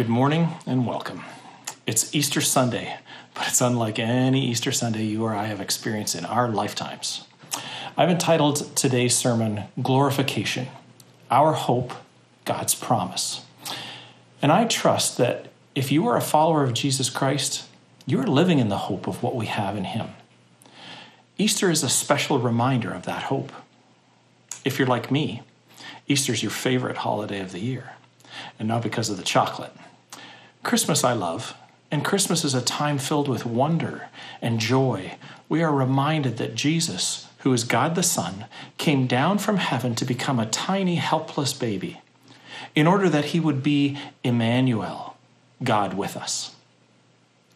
Good morning and welcome. It's Easter Sunday, but it's unlike any Easter Sunday you or I have experienced in our lifetimes. I've entitled today's sermon Glorification Our Hope, God's Promise. And I trust that if you are a follower of Jesus Christ, you are living in the hope of what we have in Him. Easter is a special reminder of that hope. If you're like me, Easter is your favorite holiday of the year and not because of the chocolate. Christmas I love, and Christmas is a time filled with wonder and joy. We are reminded that Jesus, who is God the Son, came down from heaven to become a tiny, helpless baby in order that he would be Emmanuel, God with us.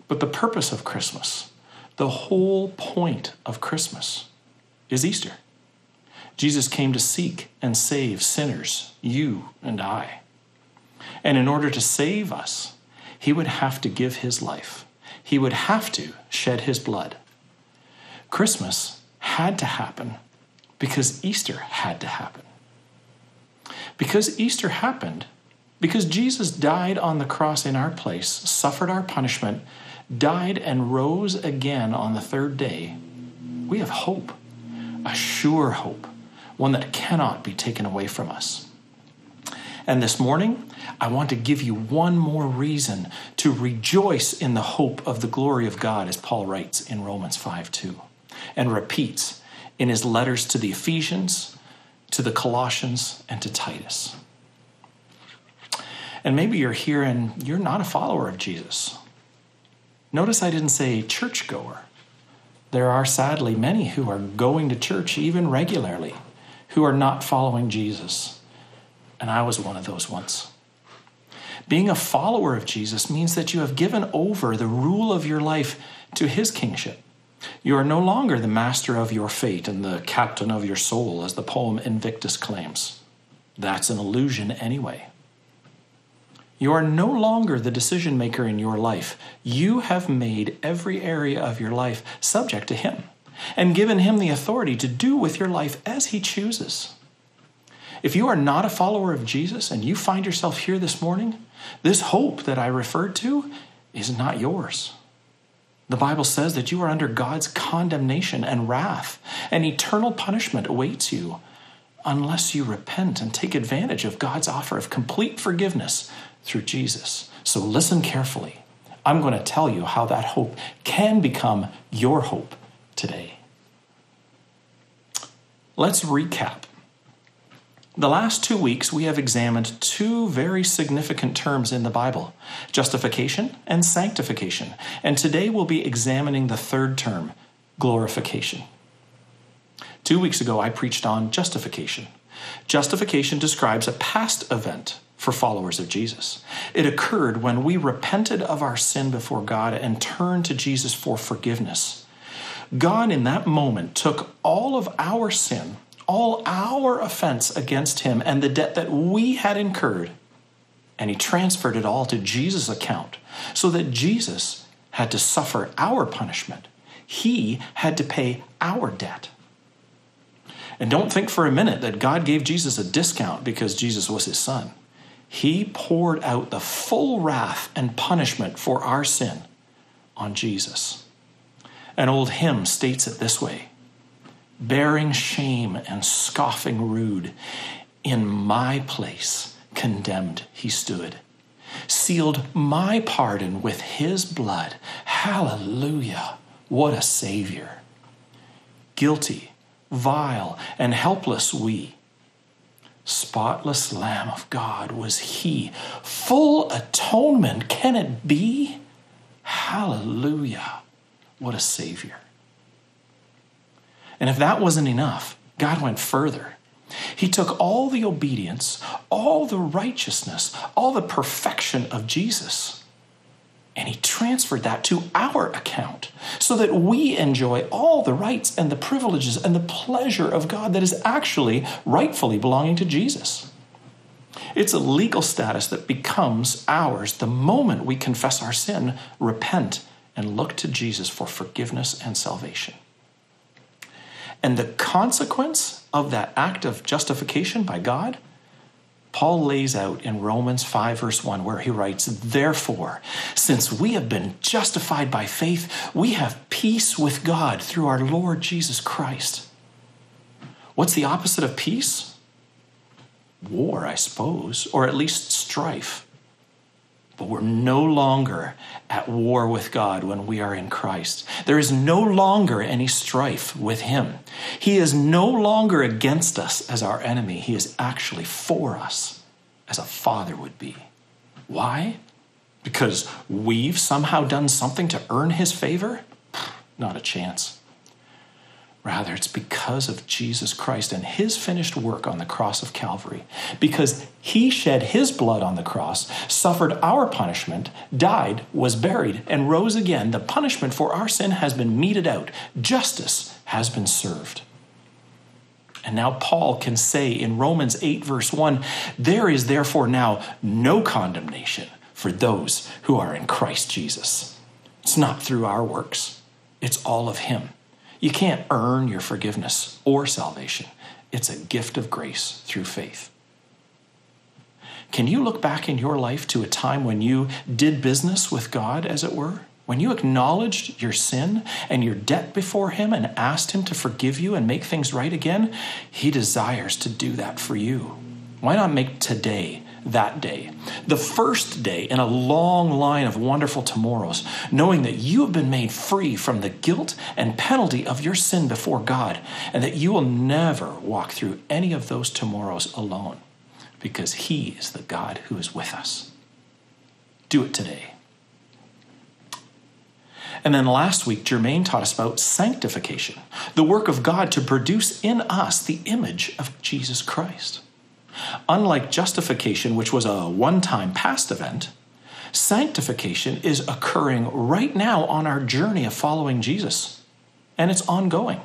But the purpose of Christmas, the whole point of Christmas, is Easter. Jesus came to seek and save sinners, you and I. And in order to save us, he would have to give his life. He would have to shed his blood. Christmas had to happen because Easter had to happen. Because Easter happened, because Jesus died on the cross in our place, suffered our punishment, died and rose again on the third day, we have hope, a sure hope, one that cannot be taken away from us. And this morning, I want to give you one more reason to rejoice in the hope of the glory of God, as Paul writes in Romans 5 2, and repeats in his letters to the Ephesians, to the Colossians, and to Titus. And maybe you're here and you're not a follower of Jesus. Notice I didn't say churchgoer. There are sadly many who are going to church even regularly who are not following Jesus. And I was one of those once. Being a follower of Jesus means that you have given over the rule of your life to his kingship. You are no longer the master of your fate and the captain of your soul, as the poem Invictus claims. That's an illusion anyway. You are no longer the decision maker in your life. You have made every area of your life subject to Him and given Him the authority to do with your life as He chooses. If you are not a follower of Jesus and you find yourself here this morning, this hope that I referred to is not yours. The Bible says that you are under God's condemnation and wrath, and eternal punishment awaits you unless you repent and take advantage of God's offer of complete forgiveness through Jesus. So listen carefully. I'm going to tell you how that hope can become your hope today. Let's recap. The last two weeks, we have examined two very significant terms in the Bible justification and sanctification. And today we'll be examining the third term, glorification. Two weeks ago, I preached on justification. Justification describes a past event for followers of Jesus. It occurred when we repented of our sin before God and turned to Jesus for forgiveness. God, in that moment, took all of our sin all our offense against him and the debt that we had incurred, and he transferred it all to Jesus' account so that Jesus had to suffer our punishment. He had to pay our debt. And don't think for a minute that God gave Jesus a discount because Jesus was his son. He poured out the full wrath and punishment for our sin on Jesus. An old hymn states it this way bearing shame and scoffing rude. In my place, condemned he stood, sealed my pardon with his blood. Hallelujah! What a Savior! Guilty, vile, and helpless we. Spotless Lamb of God was he. Full atonement, can it be? Hallelujah! What a Savior. And if that wasn't enough, God went further. He took all the obedience, all the righteousness, all the perfection of Jesus, and he transferred that to our account so that we enjoy all the rights and the privileges and the pleasure of God that is actually rightfully belonging to Jesus. It's a legal status that becomes ours the moment we confess our sin, repent, and look to Jesus for forgiveness and salvation. And the consequence of that act of justification by God, Paul lays out in Romans 5, verse 1, where he writes, Therefore, since we have been justified by faith, we have peace with God through our Lord Jesus Christ. What's the opposite of peace? War, I suppose, or at least strife. But we're no longer at war with God when we are in Christ. There is no longer any strife with Him. He is no longer against us as our enemy. He is actually for us as a father would be. Why? Because we've somehow done something to earn His favor? Not a chance. Rather, it's because of Jesus Christ and his finished work on the cross of Calvary. Because he shed his blood on the cross, suffered our punishment, died, was buried, and rose again. The punishment for our sin has been meted out, justice has been served. And now Paul can say in Romans 8, verse 1 there is therefore now no condemnation for those who are in Christ Jesus. It's not through our works, it's all of him. You can't earn your forgiveness or salvation, it's a gift of grace through faith. Can you look back in your life to a time when you did business with God, as it were? When you acknowledged your sin and your debt before Him and asked Him to forgive you and make things right again, He desires to do that for you. Why not make today that day, the first day in a long line of wonderful tomorrows, knowing that you have been made free from the guilt and penalty of your sin before God, and that you will never walk through any of those tomorrows alone, because He is the God who is with us. Do it today. And then last week, Jermaine taught us about sanctification, the work of God to produce in us the image of Jesus Christ. Unlike justification, which was a one time past event, sanctification is occurring right now on our journey of following Jesus, and it's ongoing.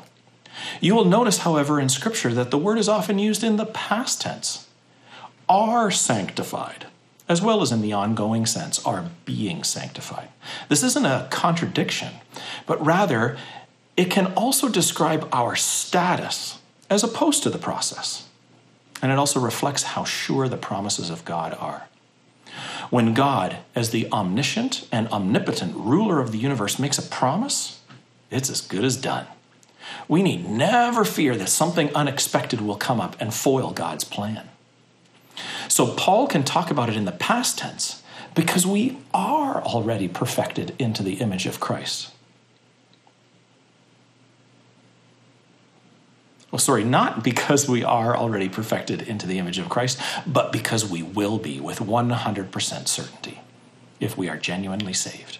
You will notice, however, in Scripture that the word is often used in the past tense are sanctified, as well as in the ongoing sense, are being sanctified. This isn't a contradiction, but rather it can also describe our status as opposed to the process. And it also reflects how sure the promises of God are. When God, as the omniscient and omnipotent ruler of the universe, makes a promise, it's as good as done. We need never fear that something unexpected will come up and foil God's plan. So, Paul can talk about it in the past tense because we are already perfected into the image of Christ. Well, sorry, not because we are already perfected into the image of Christ, but because we will be with 100% certainty if we are genuinely saved.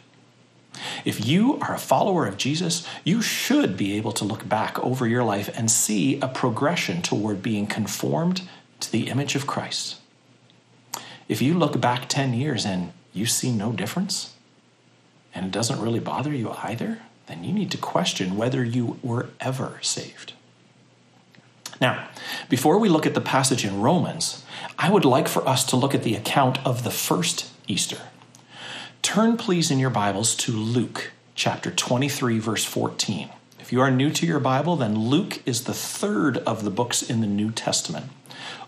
If you are a follower of Jesus, you should be able to look back over your life and see a progression toward being conformed to the image of Christ. If you look back 10 years and you see no difference, and it doesn't really bother you either, then you need to question whether you were ever saved. Now, before we look at the passage in Romans, I would like for us to look at the account of the first Easter. Turn, please, in your Bibles to Luke chapter 23, verse 14. If you are new to your Bible, then Luke is the third of the books in the New Testament.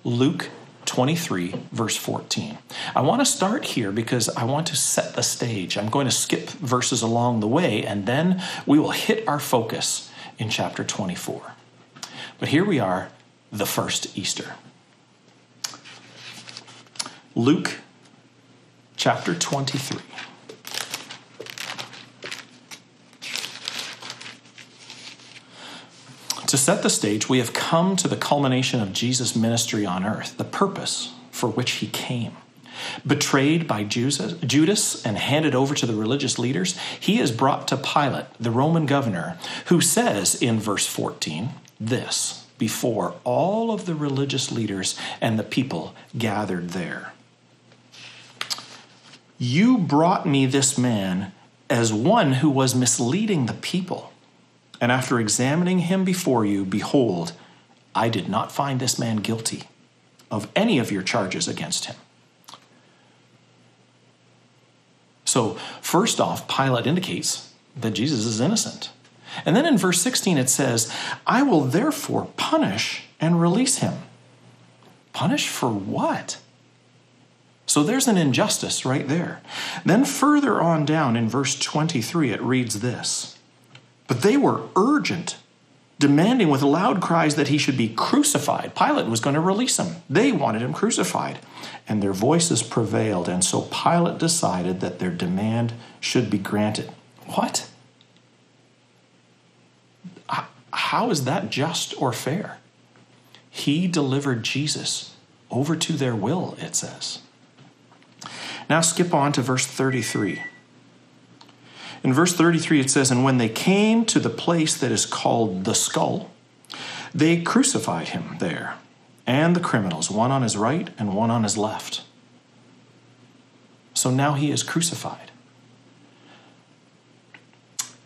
Luke 23, verse 14. I want to start here because I want to set the stage. I'm going to skip verses along the way, and then we will hit our focus in chapter 24. But here we are, the first Easter. Luke chapter 23. To set the stage, we have come to the culmination of Jesus' ministry on earth, the purpose for which he came. Betrayed by Judas and handed over to the religious leaders, he is brought to Pilate, the Roman governor, who says in verse 14, this before all of the religious leaders and the people gathered there. You brought me this man as one who was misleading the people. And after examining him before you, behold, I did not find this man guilty of any of your charges against him. So, first off, Pilate indicates that Jesus is innocent. And then in verse 16 it says, I will therefore punish and release him. Punish for what? So there's an injustice right there. Then further on down in verse 23, it reads this But they were urgent, demanding with loud cries that he should be crucified. Pilate was going to release him. They wanted him crucified. And their voices prevailed, and so Pilate decided that their demand should be granted. What? How is that just or fair? He delivered Jesus over to their will, it says. Now skip on to verse 33. In verse 33, it says, And when they came to the place that is called the skull, they crucified him there, and the criminals, one on his right and one on his left. So now he is crucified.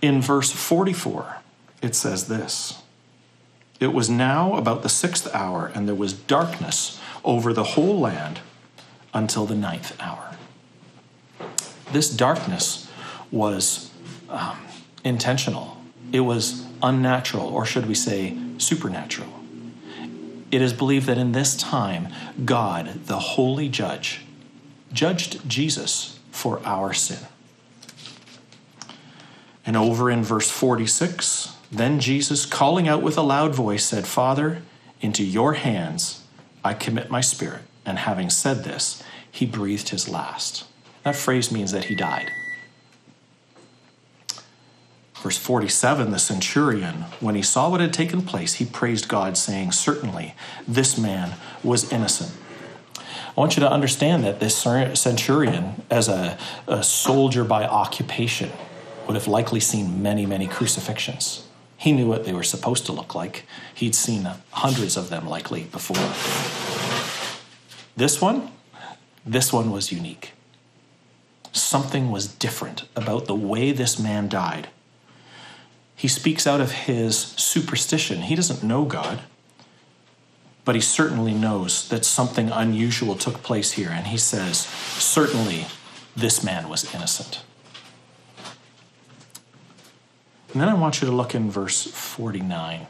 In verse 44, it says this It was now about the sixth hour, and there was darkness over the whole land until the ninth hour this darkness was um, intentional, it was unnatural, or should we say, supernatural. It is believed that in this time, God, the holy judge, judged Jesus for our sin. And over in verse 46, then Jesus, calling out with a loud voice, said, Father, into your hands I commit my spirit. And having said this, he breathed his last. That phrase means that he died. Verse 47 the centurion, when he saw what had taken place, he praised God, saying, Certainly this man was innocent. I want you to understand that this centurion, as a, a soldier by occupation, would have likely seen many, many crucifixions. He knew what they were supposed to look like. He'd seen hundreds of them likely before. This one, this one was unique something was different about the way this man died. He speaks out of his superstition. He doesn't know God, but he certainly knows that something unusual took place here. And he says, Certainly, this man was innocent. And then I want you to look in verse 49.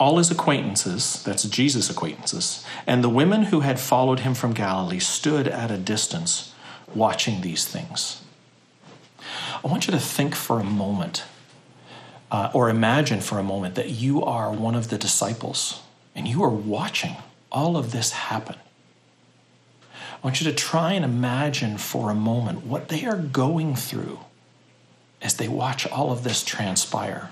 All his acquaintances, that's Jesus' acquaintances, and the women who had followed him from Galilee stood at a distance watching these things. I want you to think for a moment, uh, or imagine for a moment, that you are one of the disciples and you are watching all of this happen. I want you to try and imagine for a moment what they are going through as they watch all of this transpire.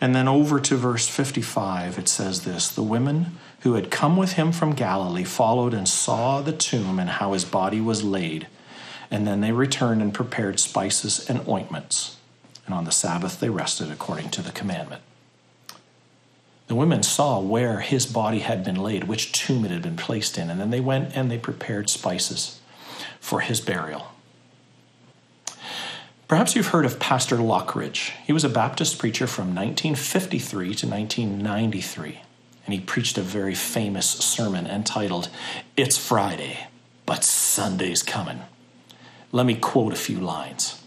And then over to verse 55, it says this The women who had come with him from Galilee followed and saw the tomb and how his body was laid. And then they returned and prepared spices and ointments. And on the Sabbath they rested according to the commandment. The women saw where his body had been laid, which tomb it had been placed in, and then they went and they prepared spices for his burial. Perhaps you've heard of Pastor Lockridge. He was a Baptist preacher from 1953 to 1993, and he preached a very famous sermon entitled, It's Friday, but Sunday's Coming. Let me quote a few lines.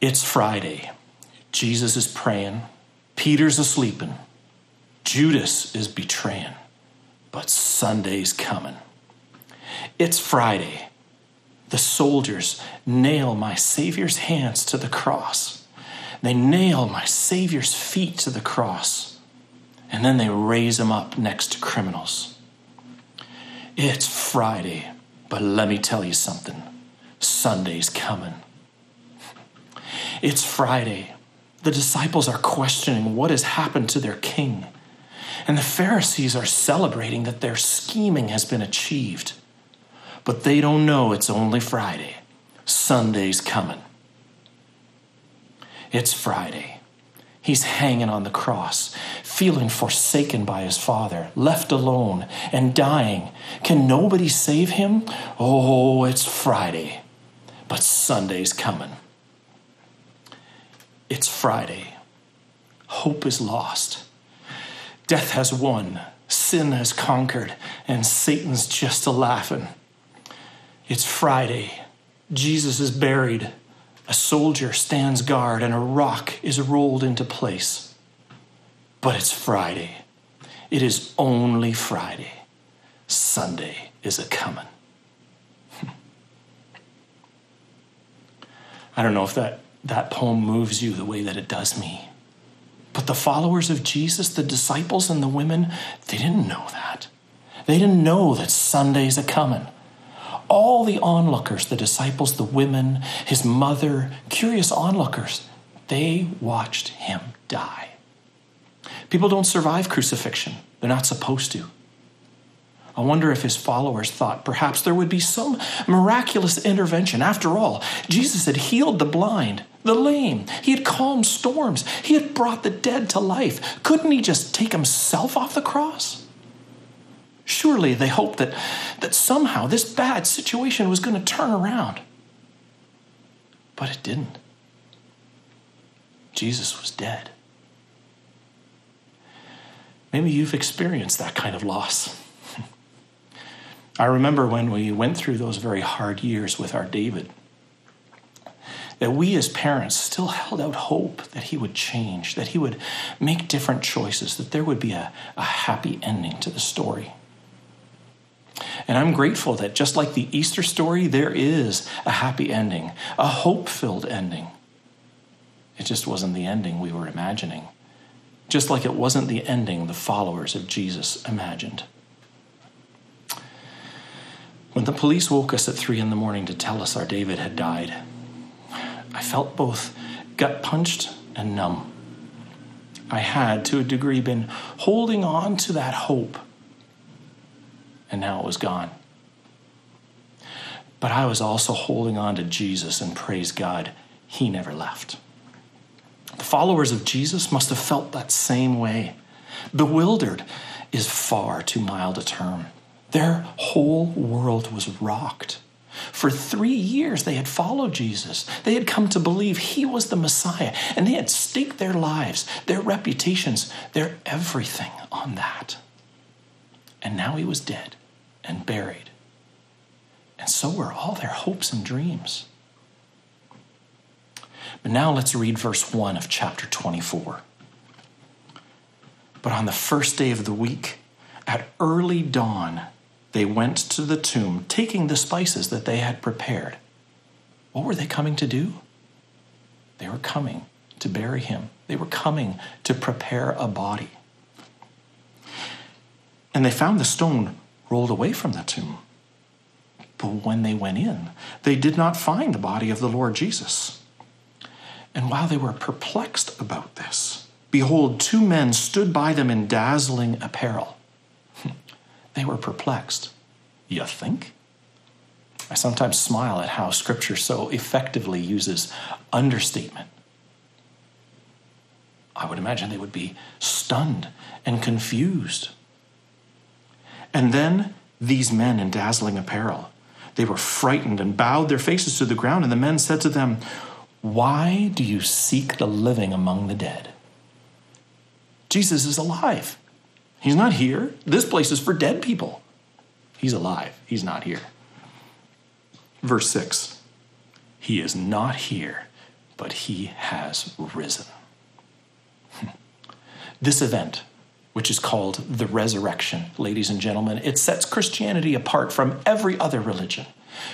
It's Friday. Jesus is praying. Peter's asleep. Judas is betraying. But Sunday's coming. It's Friday. The soldiers nail my Savior's hands to the cross. They nail my Savior's feet to the cross. And then they raise him up next to criminals. It's Friday, but let me tell you something Sunday's coming. It's Friday. The disciples are questioning what has happened to their king. And the Pharisees are celebrating that their scheming has been achieved. But they don't know it's only Friday. Sunday's coming. It's Friday. He's hanging on the cross, feeling forsaken by his father, left alone and dying. Can nobody save him? Oh, it's Friday, but Sunday's coming. It's Friday. Hope is lost. Death has won, sin has conquered, and Satan's just a laughing. It's Friday. Jesus is buried. A soldier stands guard and a rock is rolled into place. But it's Friday. It is only Friday. Sunday is a coming. I don't know if that, that poem moves you the way that it does me. But the followers of Jesus, the disciples and the women, they didn't know that. They didn't know that Sunday's a coming. All the onlookers, the disciples, the women, his mother, curious onlookers, they watched him die. People don't survive crucifixion, they're not supposed to. I wonder if his followers thought perhaps there would be some miraculous intervention. After all, Jesus had healed the blind, the lame, he had calmed storms, he had brought the dead to life. Couldn't he just take himself off the cross? Surely they hoped that, that somehow this bad situation was going to turn around. But it didn't. Jesus was dead. Maybe you've experienced that kind of loss. I remember when we went through those very hard years with our David, that we as parents still held out hope that he would change, that he would make different choices, that there would be a, a happy ending to the story. And I'm grateful that just like the Easter story, there is a happy ending, a hope filled ending. It just wasn't the ending we were imagining, just like it wasn't the ending the followers of Jesus imagined. When the police woke us at three in the morning to tell us our David had died, I felt both gut punched and numb. I had, to a degree, been holding on to that hope, and now it was gone. But I was also holding on to Jesus, and praise God, He never left. The followers of Jesus must have felt that same way. Bewildered is far too mild a term. Their whole world was rocked. For three years, they had followed Jesus. They had come to believe he was the Messiah, and they had staked their lives, their reputations, their everything on that. And now he was dead and buried. And so were all their hopes and dreams. But now let's read verse 1 of chapter 24. But on the first day of the week, at early dawn, they went to the tomb, taking the spices that they had prepared. What were they coming to do? They were coming to bury him, they were coming to prepare a body. And they found the stone rolled away from the tomb. But when they went in, they did not find the body of the Lord Jesus. And while they were perplexed about this, behold, two men stood by them in dazzling apparel. They were perplexed. You think? I sometimes smile at how Scripture so effectively uses understatement. I would imagine they would be stunned and confused. And then these men in dazzling apparel, they were frightened and bowed their faces to the ground, and the men said to them, Why do you seek the living among the dead? Jesus is alive. He's not here. This place is for dead people. He's alive. He's not here. Verse 6 He is not here, but he has risen. This event, which is called the resurrection, ladies and gentlemen, it sets Christianity apart from every other religion.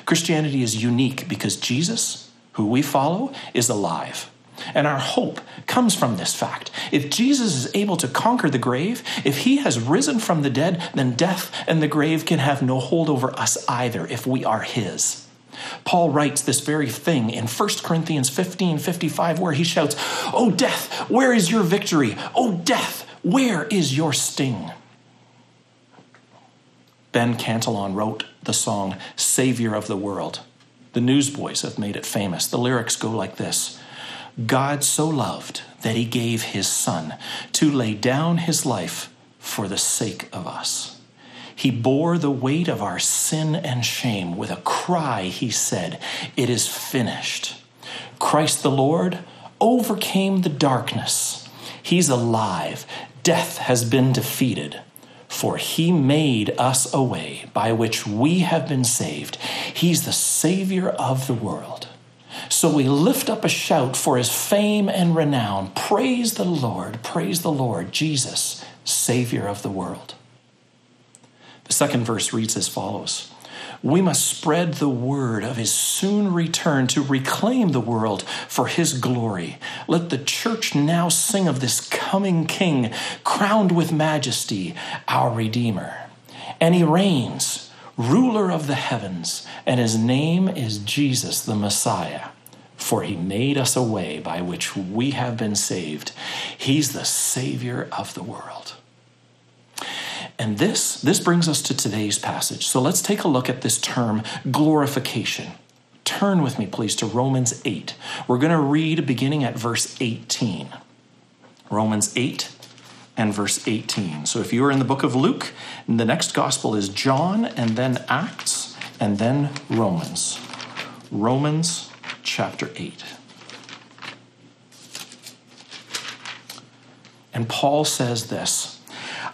Christianity is unique because Jesus, who we follow, is alive. And our hope comes from this fact. If Jesus is able to conquer the grave, if he has risen from the dead, then death and the grave can have no hold over us either if we are his. Paul writes this very thing in 1 Corinthians 15 55, where he shouts, Oh, death, where is your victory? Oh, death, where is your sting? Ben Cantelon wrote the song Savior of the World. The Newsboys have made it famous. The lyrics go like this God so loved that he gave his son to lay down his life for the sake of us. He bore the weight of our sin and shame. With a cry, he said, It is finished. Christ the Lord overcame the darkness. He's alive. Death has been defeated. For he made us a way by which we have been saved. He's the Savior of the world. So we lift up a shout for his fame and renown. Praise the Lord, praise the Lord, Jesus, Savior of the world. The second verse reads as follows We must spread the word of his soon return to reclaim the world for his glory. Let the church now sing of this coming king, crowned with majesty, our Redeemer. And he reigns, ruler of the heavens, and his name is Jesus the Messiah for he made us a way by which we have been saved. He's the Savior of the world. And this, this brings us to today's passage. So let's take a look at this term, glorification. Turn with me, please, to Romans 8. We're going to read beginning at verse 18. Romans 8 and verse 18. So if you are in the book of Luke, the next gospel is John, and then Acts, and then Romans. Romans chapter 8. And Paul says this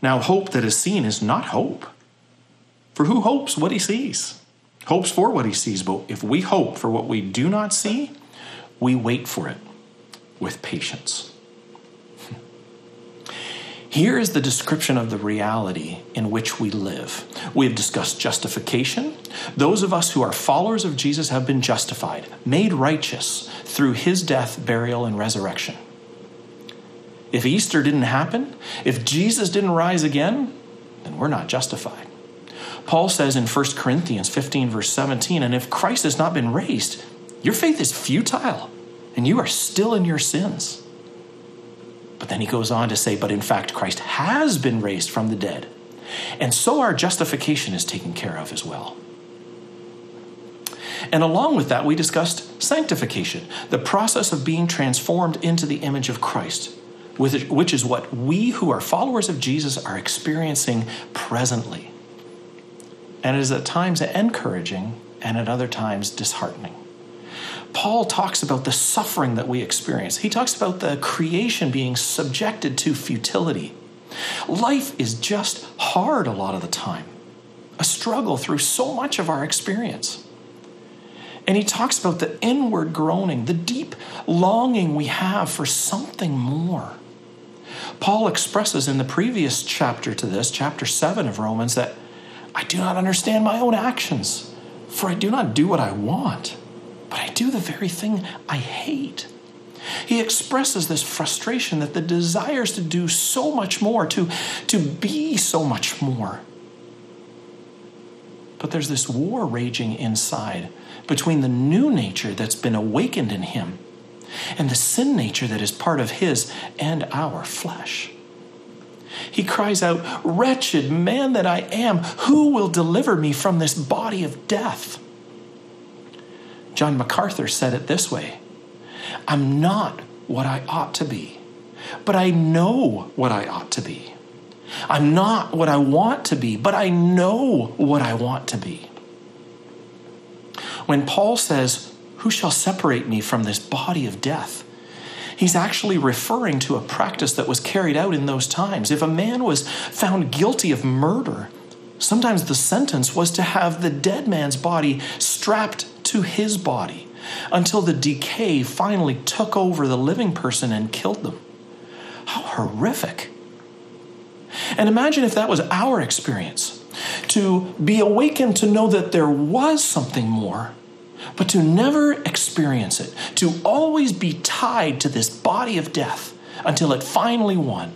Now, hope that is seen is not hope. For who hopes what he sees? Hopes for what he sees. But if we hope for what we do not see, we wait for it with patience. Here is the description of the reality in which we live. We have discussed justification. Those of us who are followers of Jesus have been justified, made righteous through his death, burial, and resurrection. If Easter didn't happen, if Jesus didn't rise again, then we're not justified. Paul says in 1 Corinthians 15, verse 17, and if Christ has not been raised, your faith is futile and you are still in your sins. But then he goes on to say, but in fact, Christ has been raised from the dead. And so our justification is taken care of as well. And along with that, we discussed sanctification, the process of being transformed into the image of Christ, which is what we who are followers of Jesus are experiencing presently. And it is at times encouraging and at other times disheartening. Paul talks about the suffering that we experience. He talks about the creation being subjected to futility. Life is just hard a lot of the time, a struggle through so much of our experience. And he talks about the inward groaning, the deep longing we have for something more. Paul expresses in the previous chapter to this, chapter 7 of Romans, that I do not understand my own actions, for I do not do what I want but I do the very thing I hate. He expresses this frustration that the desires to do so much more, to, to be so much more. But there's this war raging inside between the new nature that's been awakened in him and the sin nature that is part of his and our flesh. He cries out, Wretched man that I am, who will deliver me from this body of death? John MacArthur said it this way I'm not what I ought to be, but I know what I ought to be. I'm not what I want to be, but I know what I want to be. When Paul says, Who shall separate me from this body of death? He's actually referring to a practice that was carried out in those times. If a man was found guilty of murder, sometimes the sentence was to have the dead man's body strapped to his body until the decay finally took over the living person and killed them. How horrific. And imagine if that was our experience to be awakened to know that there was something more, but to never experience it, to always be tied to this body of death until it finally won,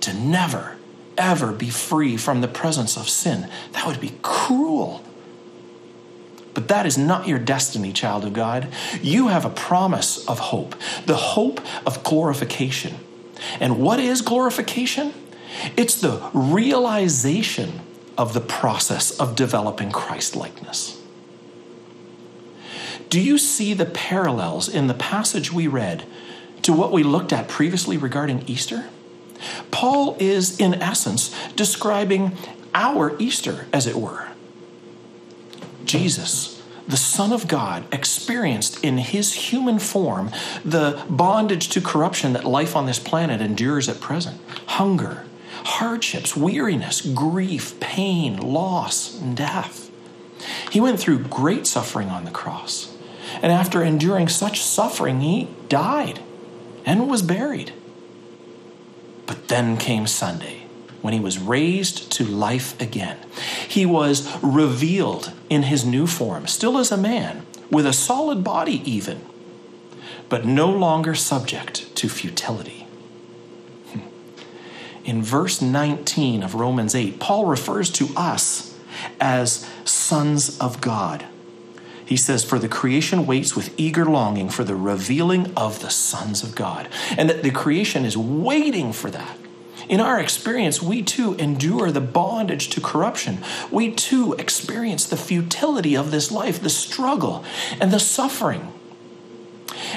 to never, ever be free from the presence of sin. That would be cruel But that is not your destiny, child of God. You have a promise of hope, the hope of glorification. And what is glorification? It's the realization of the process of developing Christ likeness. Do you see the parallels in the passage we read to what we looked at previously regarding Easter? Paul is, in essence, describing our Easter, as it were. Jesus, the Son of God, experienced in his human form the bondage to corruption that life on this planet endures at present hunger, hardships, weariness, grief, pain, loss, and death. He went through great suffering on the cross. And after enduring such suffering, he died and was buried. But then came Sunday when he was raised to life again. He was revealed in his new form, still as a man, with a solid body even, but no longer subject to futility. Hmm. In verse 19 of Romans 8, Paul refers to us as sons of God. He says, For the creation waits with eager longing for the revealing of the sons of God. And that the creation is waiting for that. In our experience, we too endure the bondage to corruption. We too experience the futility of this life, the struggle, and the suffering.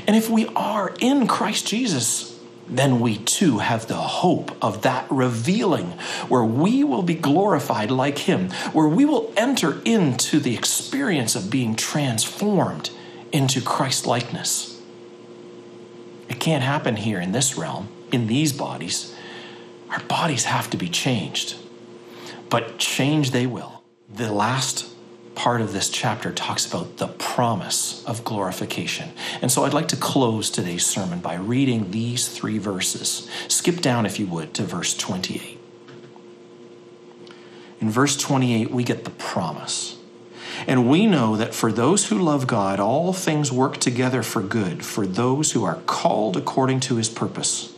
And if we are in Christ Jesus, then we too have the hope of that revealing where we will be glorified like Him, where we will enter into the experience of being transformed into Christ likeness. It can't happen here in this realm, in these bodies. Our bodies have to be changed, but change they will. The last part of this chapter talks about the promise of glorification. And so I'd like to close today's sermon by reading these three verses. Skip down, if you would, to verse 28. In verse 28, we get the promise. And we know that for those who love God, all things work together for good, for those who are called according to his purpose.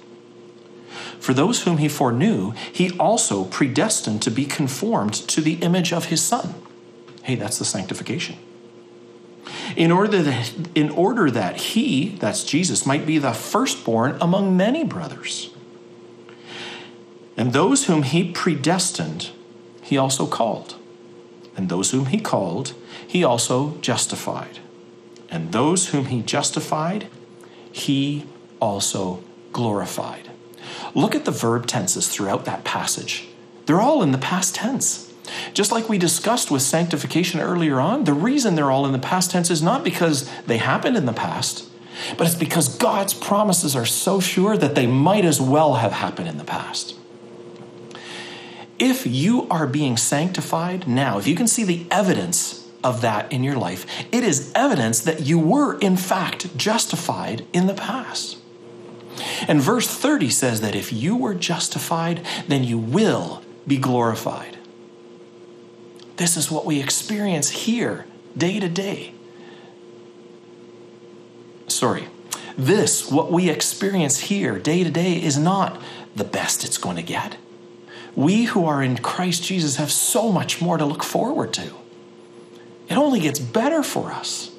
For those whom he foreknew, he also predestined to be conformed to the image of his Son Hey, that's the sanctification. In order that, in order that he, that's Jesus, might be the firstborn among many brothers. And those whom he predestined, he also called. And those whom he called, he also justified. And those whom he justified, he also glorified. Look at the verb tenses throughout that passage. They're all in the past tense. Just like we discussed with sanctification earlier on, the reason they're all in the past tense is not because they happened in the past, but it's because God's promises are so sure that they might as well have happened in the past. If you are being sanctified now, if you can see the evidence of that in your life, it is evidence that you were, in fact, justified in the past. And verse 30 says that if you were justified, then you will be glorified. This is what we experience here day to day. Sorry. This, what we experience here day to day, is not the best it's going to get. We who are in Christ Jesus have so much more to look forward to. It only gets better for us.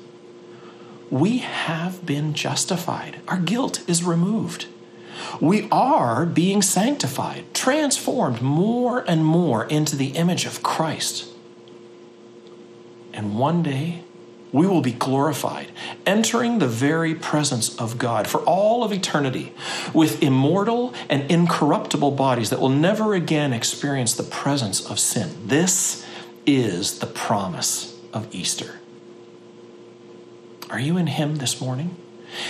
We have been justified, our guilt is removed. We are being sanctified, transformed more and more into the image of Christ. And one day, we will be glorified, entering the very presence of God for all of eternity with immortal and incorruptible bodies that will never again experience the presence of sin. This is the promise of Easter. Are you in Him this morning?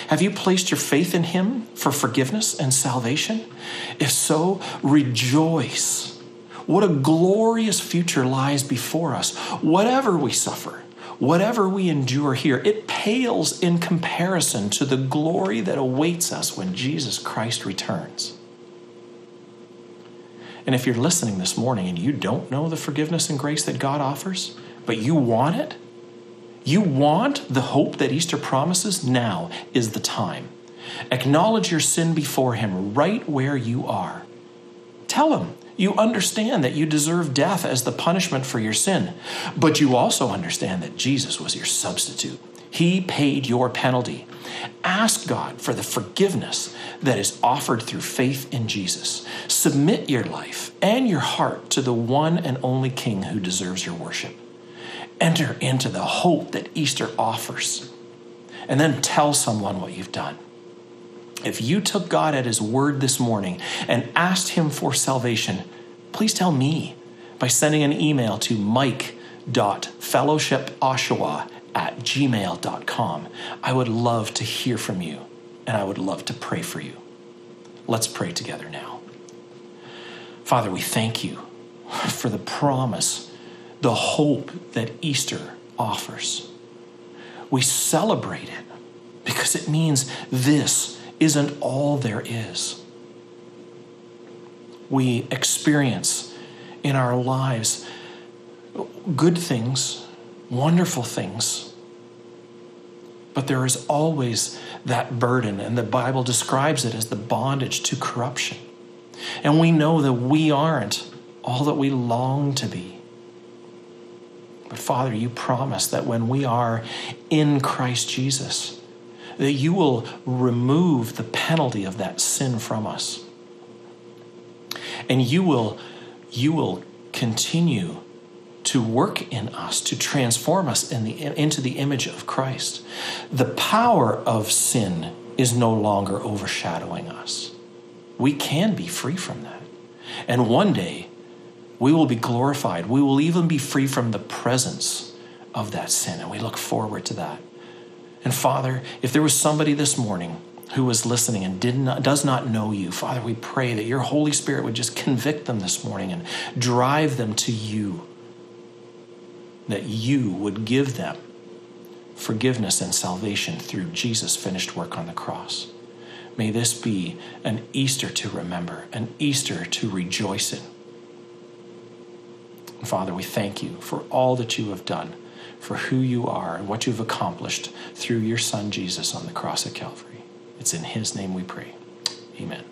Have you placed your faith in Him for forgiveness and salvation? If so, rejoice what a glorious future lies before us. Whatever we suffer, whatever we endure here, it pales in comparison to the glory that awaits us when Jesus Christ returns. And if you're listening this morning and you don't know the forgiveness and grace that God offers, but you want it, you want the hope that Easter promises, now is the time. Acknowledge your sin before Him right where you are. Tell Him You understand that you deserve death as the punishment for your sin, but you also understand that Jesus was your substitute. He paid your penalty. Ask God for the forgiveness that is offered through faith in Jesus. Submit your life and your heart to the one and only King who deserves your worship. Enter into the hope that Easter offers, and then tell someone what you've done. If you took God at His word this morning and asked Him for salvation, please tell me by sending an email to mike.fellowshiposhawa at gmail.com. I would love to hear from you and I would love to pray for you. Let's pray together now. Father, we thank you for the promise, the hope that Easter offers. We celebrate it because it means this isn't all there is. We experience in our lives good things, wonderful things, but there is always that burden, and the Bible describes it as the bondage to corruption. And we know that we aren't all that we long to be. But Father, you promise that when we are in Christ Jesus, that you will remove the penalty of that sin from us. And you will, you will continue to work in us, to transform us in the, into the image of Christ. The power of sin is no longer overshadowing us. We can be free from that. And one day, we will be glorified. We will even be free from the presence of that sin. And we look forward to that. And Father, if there was somebody this morning who was listening and did not, does not know you, Father, we pray that your Holy Spirit would just convict them this morning and drive them to you. That you would give them forgiveness and salvation through Jesus' finished work on the cross. May this be an Easter to remember, an Easter to rejoice in. Father, we thank you for all that you have done for who you are and what you've accomplished through your Son Jesus on the cross at Calvary. It's in His name we pray. Amen.